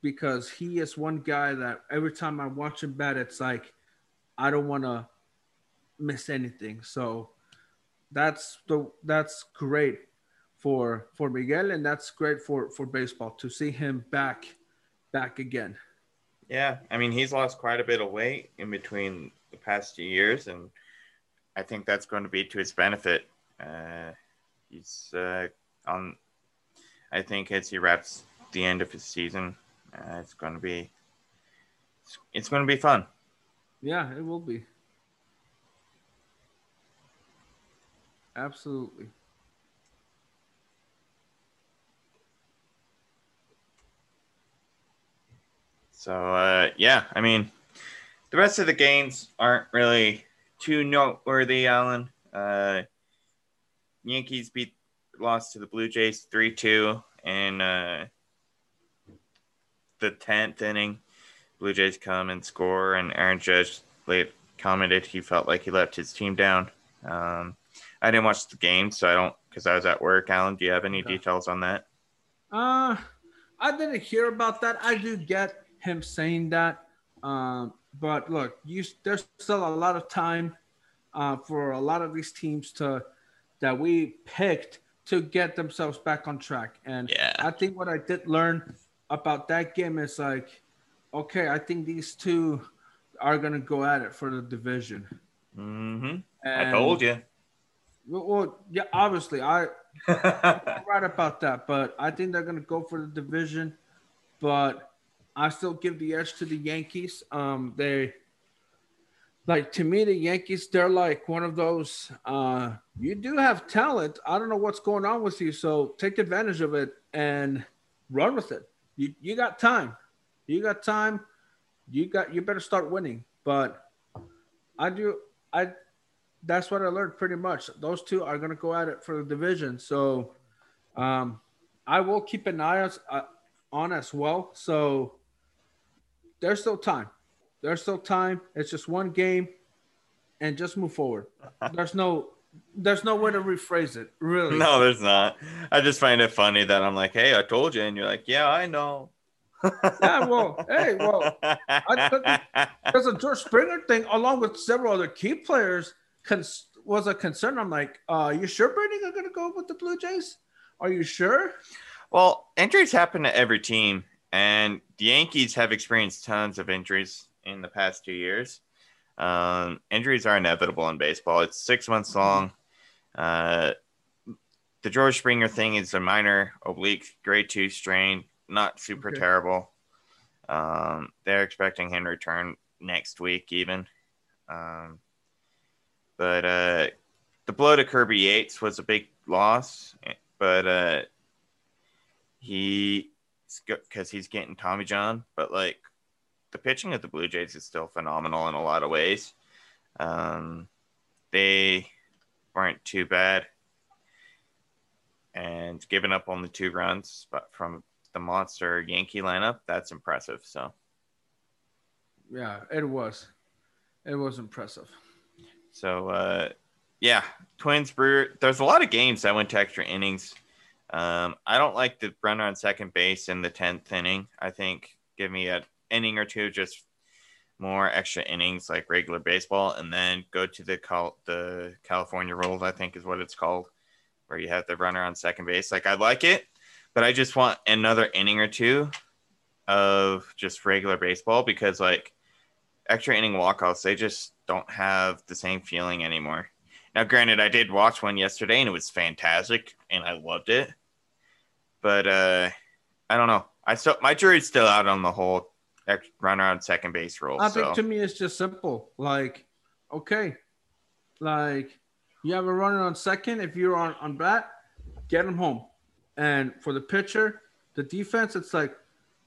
S2: because he is one guy that every time I watch him bat, it's like I don't want to miss anything. So that's the that's great for for Miguel, and that's great for for baseball to see him back back again.
S1: Yeah, I mean he's lost quite a bit of weight in between the past two years, and I think that's going to be to his benefit. Uh, he's uh, on. I think as he wraps the end of his season, uh, it's going to be. It's, it's going to be fun.
S2: Yeah, it will be. Absolutely.
S1: So uh, yeah, I mean, the rest of the games aren't really too noteworthy. Alan, uh, Yankees beat lost to the Blue Jays three two in uh, the tenth inning. Blue Jays come and score, and Aaron Judge late commented he felt like he left his team down. Um, I didn't watch the game, so I don't because I was at work. Alan, do you have any
S2: Okay.
S1: details on that?
S2: Uh, I didn't hear about that. I do get him saying that. Um, but look, you there's still a lot of time uh, for a lot of these teams to that we picked to get themselves back on track. And
S1: Yeah.
S2: I think what I did learn about that game is like, okay, I think these two are gonna go at it for the division.
S1: Mm-hmm. I told you.
S2: Well, yeah, obviously, I [LAUGHS] I'm right about that, but I think they're gonna go for the division. But I still give the edge to the Yankees. Um, they like to me the Yankees. They're like one of those. Uh, you do have talent. I don't know what's going on with you, so take advantage of it and run with it. You you got time. You got time. You got you better start winning. But I do I that's what I learned pretty much. Those two are going to go at it for the division. So um, I will keep an eye as, uh, on as well. So there's still time. There's still time. It's just one game, and just move forward. There's no there's no way to rephrase it. Really.
S1: No, there's not. I just find it funny that I'm like, hey, I told you. And you're like, yeah, I know.
S2: Yeah. Well. Hey. Well. There's a George Springer thing, along with several other key players, cons- was a concern. I'm like, uh, you sure Brady are going to go with the Blue Jays? Are you sure?
S1: well, injuries happen to every team. And the Yankees have experienced tons of injuries in the past two years. Um, injuries are inevitable in baseball. It's six months long. Uh, the George Springer thing is a minor oblique grade two strain, not super
S2: Okay.
S1: terrible. Um, they're expecting him to return next week, even. Um, but uh, the blow to Kirby Yates was a big loss, but uh, he because he's getting Tommy John, but like the pitching of the Blue Jays is still phenomenal in a lot of ways. Um, they weren't too bad, and giving up only two runs, but from the monster Yankee lineup, that's impressive. So,
S2: yeah, it was, it was impressive.
S1: So, uh, yeah, Twins Brewer. There's a lot of games that went to extra innings. Um, I don't like the runner on second base in the tenth inning. I think give me an inning or two, just more extra innings like regular baseball, and then go to the Cal- the California rules. I think is what it's called, where you have the runner on second base. Like I like it, but I just want another inning or two of just regular baseball because like extra inning walkouts, they just don't have the same feeling anymore. Now, granted, I did watch one yesterday and it was fantastic and I loved it but uh, I don't know. I still my jury's still out on the whole runner on second base rule.
S2: I
S1: so.
S2: think to me it's just simple. Like, okay, like you have a runner on second. If you're on on bat, get him home. And for the pitcher, the defense, it's like,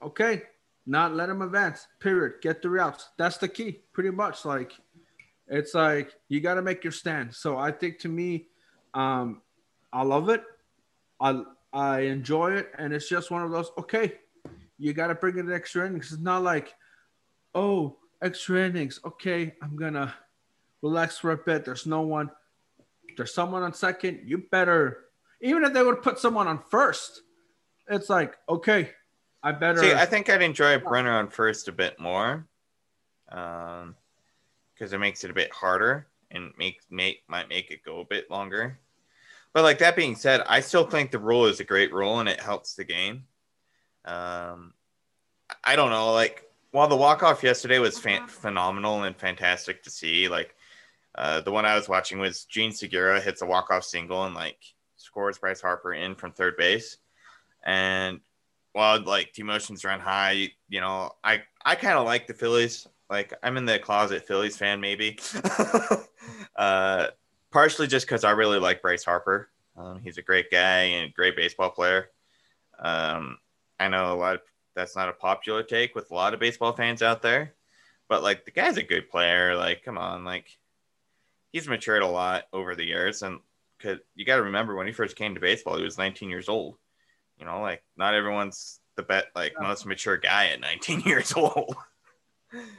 S2: okay, not let him advance. Period. Get the routes. That's the key. Pretty much like, it's like you got to make your stand. So I think to me, um, I love it. I I enjoy it, and it's just one of those. Okay, you got to bring in extra innings. It's not like, oh, extra innings. Okay, I'm gonna relax for a bit. There's no one. There's someone on second. You better. Even if they would put someone on first, it's like okay, I better.
S1: See, I think I'd enjoy a Brenner on first a bit more, um, because it makes it a bit harder and make make might make it go a bit longer. But like that being said, I still think the rule is a great rule and it helps the game. Um, I don't know, like while the walk off yesterday was fan- phenomenal and fantastic to see, like uh, the one I was watching was Jean Segura hits a walk off single and like scores Bryce Harper in from third base, and while like the emotions run high, you know, I I kind of like the Phillies. Like I'm in the closet Phillies fan, maybe. [LAUGHS] uh, partially just because I really like Bryce Harper. Um, he's a great guy and great baseball player. Um, I know a lot of that's not a popular take with a lot of baseball fans out there, but like the guy's a good player. Like, come on, like he's matured a lot over the years, and cause you got to remember when he first came to baseball, he was 19 years old. You know, like not everyone's the bet like yeah. most mature guy at 19 [LAUGHS] years old.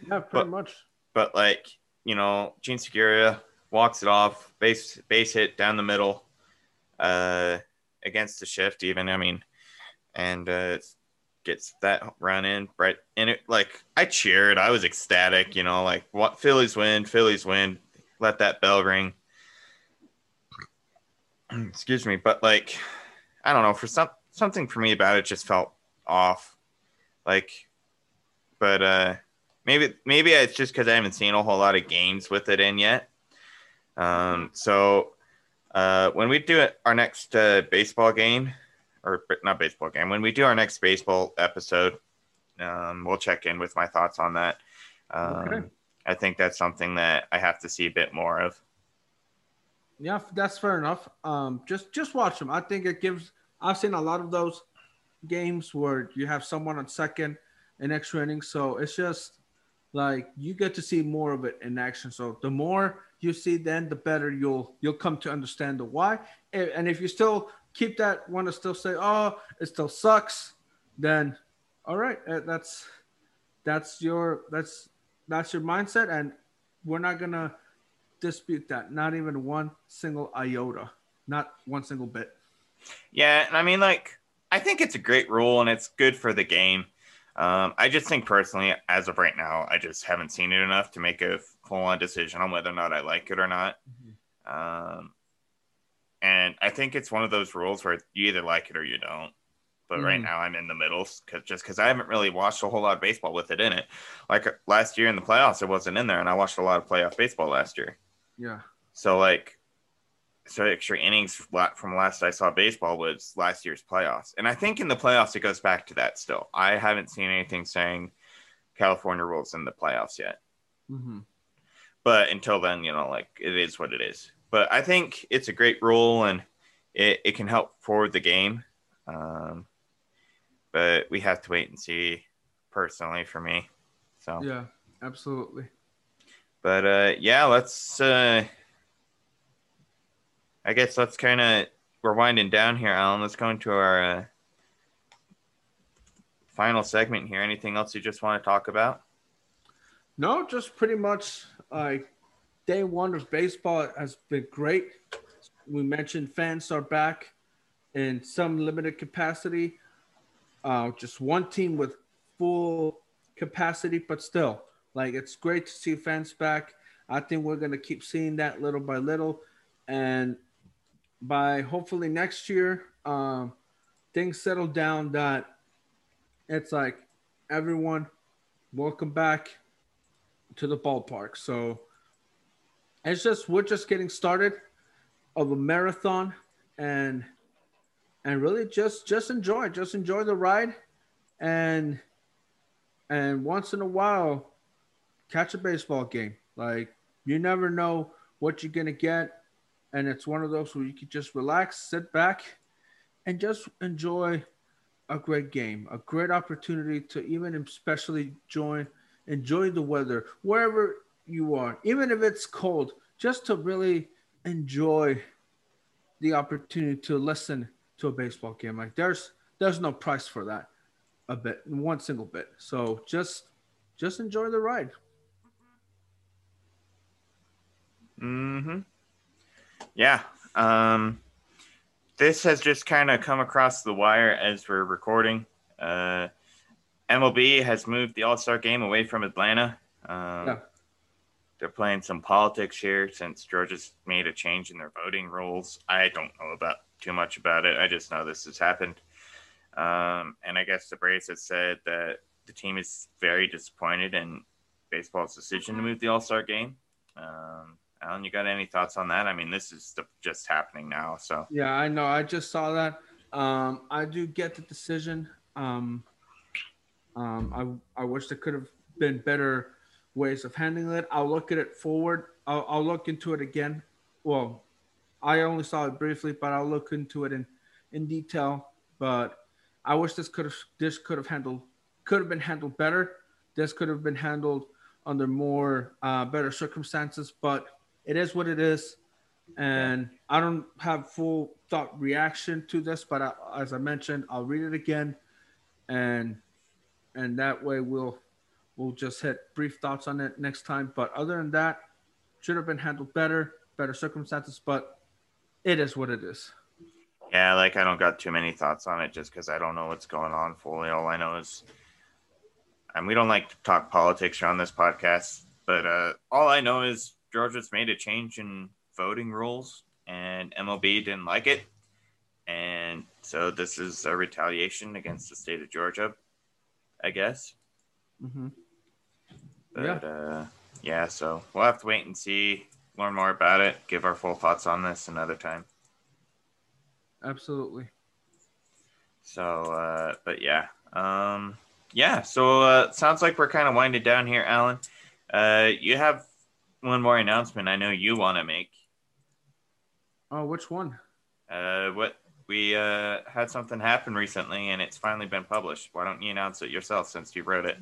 S2: yeah, pretty but, much.
S1: But like you know, Jean Segura, walks it off, base base hit down the middle, uh, against the shift even. I mean, and uh, gets that run in right and it like I cheered. I was ecstatic, you know, like what Phillies win, Phillies win. Let that bell ring. [CLEARS THROAT] Excuse me, but like I don't know for some something for me about it just felt off. Like, but uh, maybe maybe it's just because I haven't seen a whole lot of games with it in yet. Um, so uh, when we do our next uh, baseball game, or not baseball game, when we do our next baseball episode, um, we'll check in with my thoughts on that. Um, okay. I think that's something that I have to see a bit more of.
S2: Yeah, that's fair enough. Um, just just watch them. I think it gives. I've seen a lot of those games where you have someone on second in extra innings, so it's just like you get to see more of it in action. So the more you see, then the better you'll you'll come to understand the why. And if you still keep that want to still say, oh, it still sucks, then all right, uh, that's that's your that's that's your mindset, and we're not gonna dispute that. Not even one single iota, not one single bit.
S1: Yeah, and I mean, like, I think it's a great rule, and it's good for the game. Um, I just think personally, as of right now, I just haven't seen it enough to make a full on decision on whether or not I like it or not. Mm-hmm. Um, and I think it's one of those rules where you either like it or you don't. But mm-hmm. right now, I'm in the middle because just because I haven't really watched a whole lot of baseball with it in it. Like last year in the playoffs, it wasn't in there, and I watched a lot of playoff baseball last year.
S2: Yeah.
S1: So like so extra innings from last I saw baseball was last year's playoffs. And I think in the playoffs it goes back to that still. I haven't seen anything saying California rules in the playoffs yet.
S2: Mm-hmm.
S1: But until then, you know, like it is what it is. But I think it's a great rule, and it, it can help forward the game. Um, but we have to wait and see personally for me. So
S2: yeah, absolutely.
S1: But uh, yeah, let's. Uh, I guess let's kind of we're winding down here, Alan. Let's go into our uh, final segment here. Anything else you just want to talk about?
S2: No, just pretty much like day one of baseball has been great. We mentioned fans are back in some limited capacity. Uh, just one team with full capacity, but still, like it's great to see fans back. I think we're gonna keep seeing that little by little, and by hopefully next year, um, things settle down. That it's like everyone, welcome back to the ballpark. So it's just we're just getting started of a marathon, and and really just just enjoy just enjoy the ride. And and once in a while catch a baseball game. Like you never know what you're gonna get. And it's one of those where you can just relax sit back and just enjoy a great game a great opportunity to even especially join enjoy the weather wherever you are even if it's cold just to really enjoy the opportunity to listen to a baseball game. Like there's there's no price for that a bit, one single bit. So just just enjoy the ride.
S1: Hmm. Yeah. Um. This has just kind of come across the wire as we're recording. Uh, MLB has moved the All Star Game away from Atlanta. Um, yeah. They're playing some politics here since Georgia's made a change in their voting rules. I don't know about too much about it. I just know this has happened. Um, and I guess the Braves have said that the team is very disappointed in baseball's decision to move the All Star game. Um, Alan, you got any thoughts on that? I mean, this is just happening now. So
S2: yeah, I know. I just saw that. Um, I do get the decision. Um, um, I I wish there could have been better ways of handling it. I'll look at it forward. I'll, I'll look into it again. Well, I only saw it briefly, but I'll look into it in, in detail. But I wish this could have this could have handled could have been handled better. This could have been handled under more uh, better circumstances. But it is what it is, and I don't have full thought reaction to this. But I, as I mentioned, I'll read it again, and and that way we'll we'll just hit brief thoughts on it next time. But other than that, should have been handled better, better circumstances. But it is what it is.
S1: Yeah, like I don't got too many thoughts on it just because I don't know what's going on fully. All I know is, and we don't like to talk politics on this podcast, but uh, all I know is Georgia's made a change in voting rules, and MLB didn't like it, and so this is a retaliation against the state of Georgia, I guess. Mm-hmm. But yeah. Uh, yeah, so we'll have to wait and see learn more about it, give our full thoughts on this another time.
S2: Absolutely.
S1: So, uh, but yeah, um, yeah. So uh, sounds like we're kind of winding down here, Alan. Uh, you have one more announcement. I know you want to make.
S2: Oh, which one?
S1: Uh, what we uh had something happen recently, and it's finally been published. Why don't you announce it yourself since you wrote it?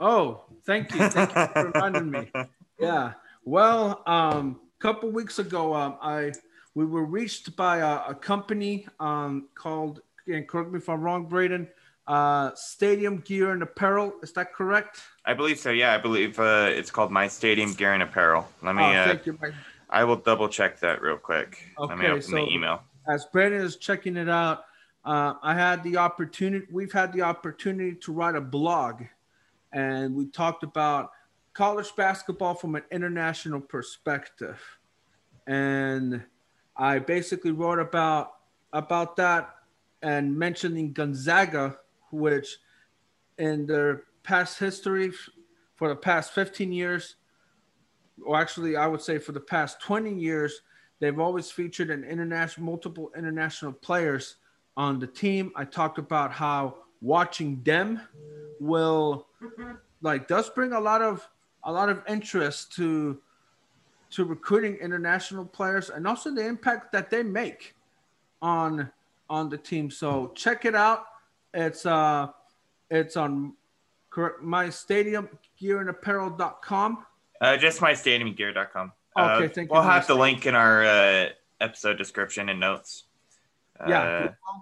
S2: Oh, thank you. Thank you for [LAUGHS] reminding me. Yeah. Well, um, a couple weeks ago, um, I we were reached by a, a company um, called, and correct me if I'm wrong, Braden, uh, Stadium Gear and Apparel. Is that correct?
S1: I believe so. Yeah, I believe uh, it's called My Stadium Gear and Apparel. Let me. Oh, uh, thank you. I will double check that real quick. Okay, Let me open so the email.
S2: As Brandon is checking it out, uh, I had the opportunity. We've had the opportunity to write a blog, and we talked about college basketball from an international perspective. And I basically wrote about about that and mentioning Gonzaga, which in their past history for the past 15 years, or actually I would say for the past 20 years, they've always featured an international multiple international players on the team. I talked about how watching them will like does bring a lot of a lot of interest to to recruiting international players and also the impact that they make on on the team. So check it out. It's uh it's on correct my stadium gear and apparel.com.
S1: Uh, just my stadium mystadiumgear.com.
S2: Okay,
S1: uh,
S2: thank you
S1: We'll have the
S2: the
S1: link in our uh, episode description and notes.
S2: Yeah.
S1: Uh,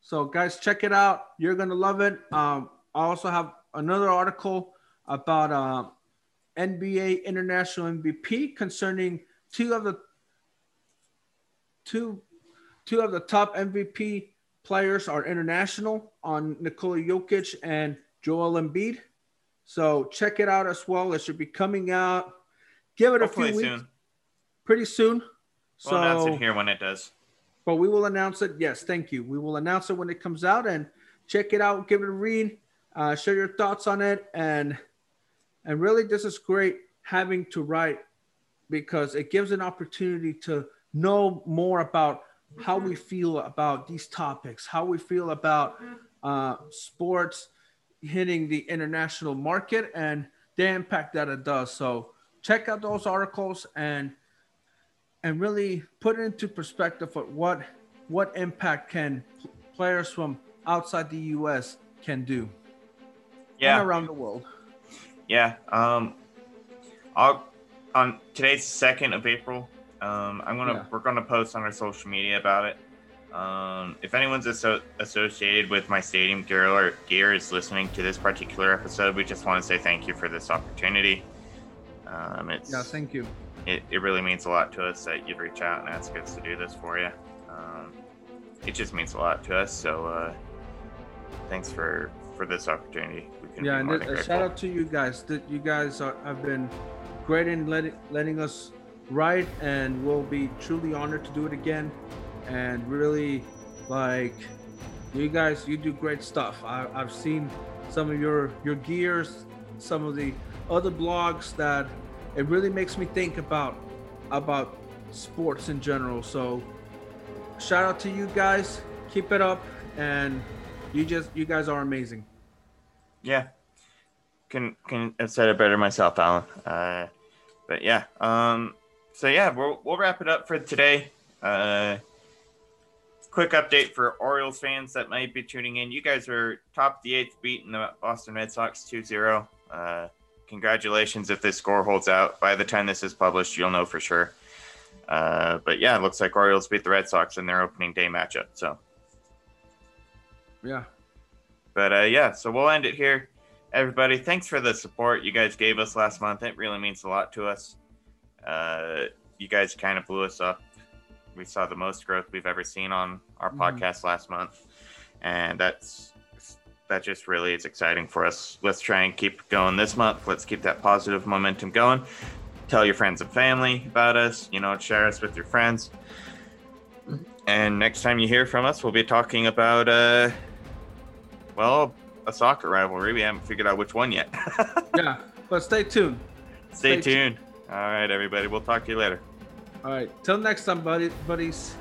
S2: So guys, check it out. You're gonna love it. Um, I also have another article about uh, NBA International MVP concerning two of the two two of the top MVP players are international on Nikola Jokic and Joel Embiid. So check it out as well. It should be coming out. Give it a few
S1: hopefully
S2: weeks,
S1: soon.
S2: pretty soon.
S1: We'll
S2: so
S1: announce it here when it does.
S2: but we will announce it. Yes, thank you. We will announce it when it comes out and check it out. Give it a read. Uh, share your thoughts on it, and and really, this is great having to write because it gives an opportunity to know more about how we feel about these topics, how we feel about uh, sports hitting the international market, and the impact that it does. So check out those articles and and really put it into perspective what what impact can players from outside the U.S. can do
S1: Yeah.
S2: and around the world.
S1: Yeah. Um, I'll on today's second of April. Um, I'm gonna
S2: Yeah.
S1: we're gonna post on our social media about it. Um, if anyone's asso- associated with my stadium gear or gear is listening to this particular episode, we just want to say thank you for this opportunity. Um, it's
S2: Yeah, thank you.
S1: it, it really means a lot to us that you'd reach out and ask us to do this for you. Um, it just means a lot to us. So uh, thanks for for this opportunity. We can
S2: Yeah, and
S1: more
S2: th-
S1: than
S2: a shout out to you guys. That you guys are, have been great in letting letting us write, and we'll be truly honored to do it again. And really, like you guys, you do great stuff. I, I've seen some of your your gears, some of the other blogs that it really makes me think about about sports in general. So shout out to you guys. Keep it up, and you just you guys are amazing.
S1: Yeah. Can can have said it better myself, Alan. Uh, but yeah. Um. So yeah, we'll we'll wrap it up for today. Uh. Quick update for Orioles fans that might be tuning in. You guys are top the eighth, beating the Boston Red Sox 2-0. Uh, congratulations if this score holds out. By the time this is published, you'll know for sure. Uh, but yeah, it looks like Orioles beat the Red Sox in their opening day matchup. So
S2: Yeah.
S1: But uh, yeah, so we'll end it here. Everybody, thanks for the support you guys gave us last month. It really means a lot to us. Uh, you guys kind of blew us up. We saw the most growth we've ever seen on our
S2: Mhm.
S1: podcast last month, and that's that just really is exciting for us. Let's try and keep going this month. Let's keep that positive momentum going. Tell your friends and family about us. You know, share us with your friends. And next time you hear from us, we'll be talking about uh, well, a soccer rivalry. We haven't figured out which one yet. [LAUGHS]
S2: Yeah. But stay tuned.
S1: Stay
S2: Stay
S1: tuned. All right, everybody. We'll talk to you later.
S2: All right. Till next time, buddy, buddies.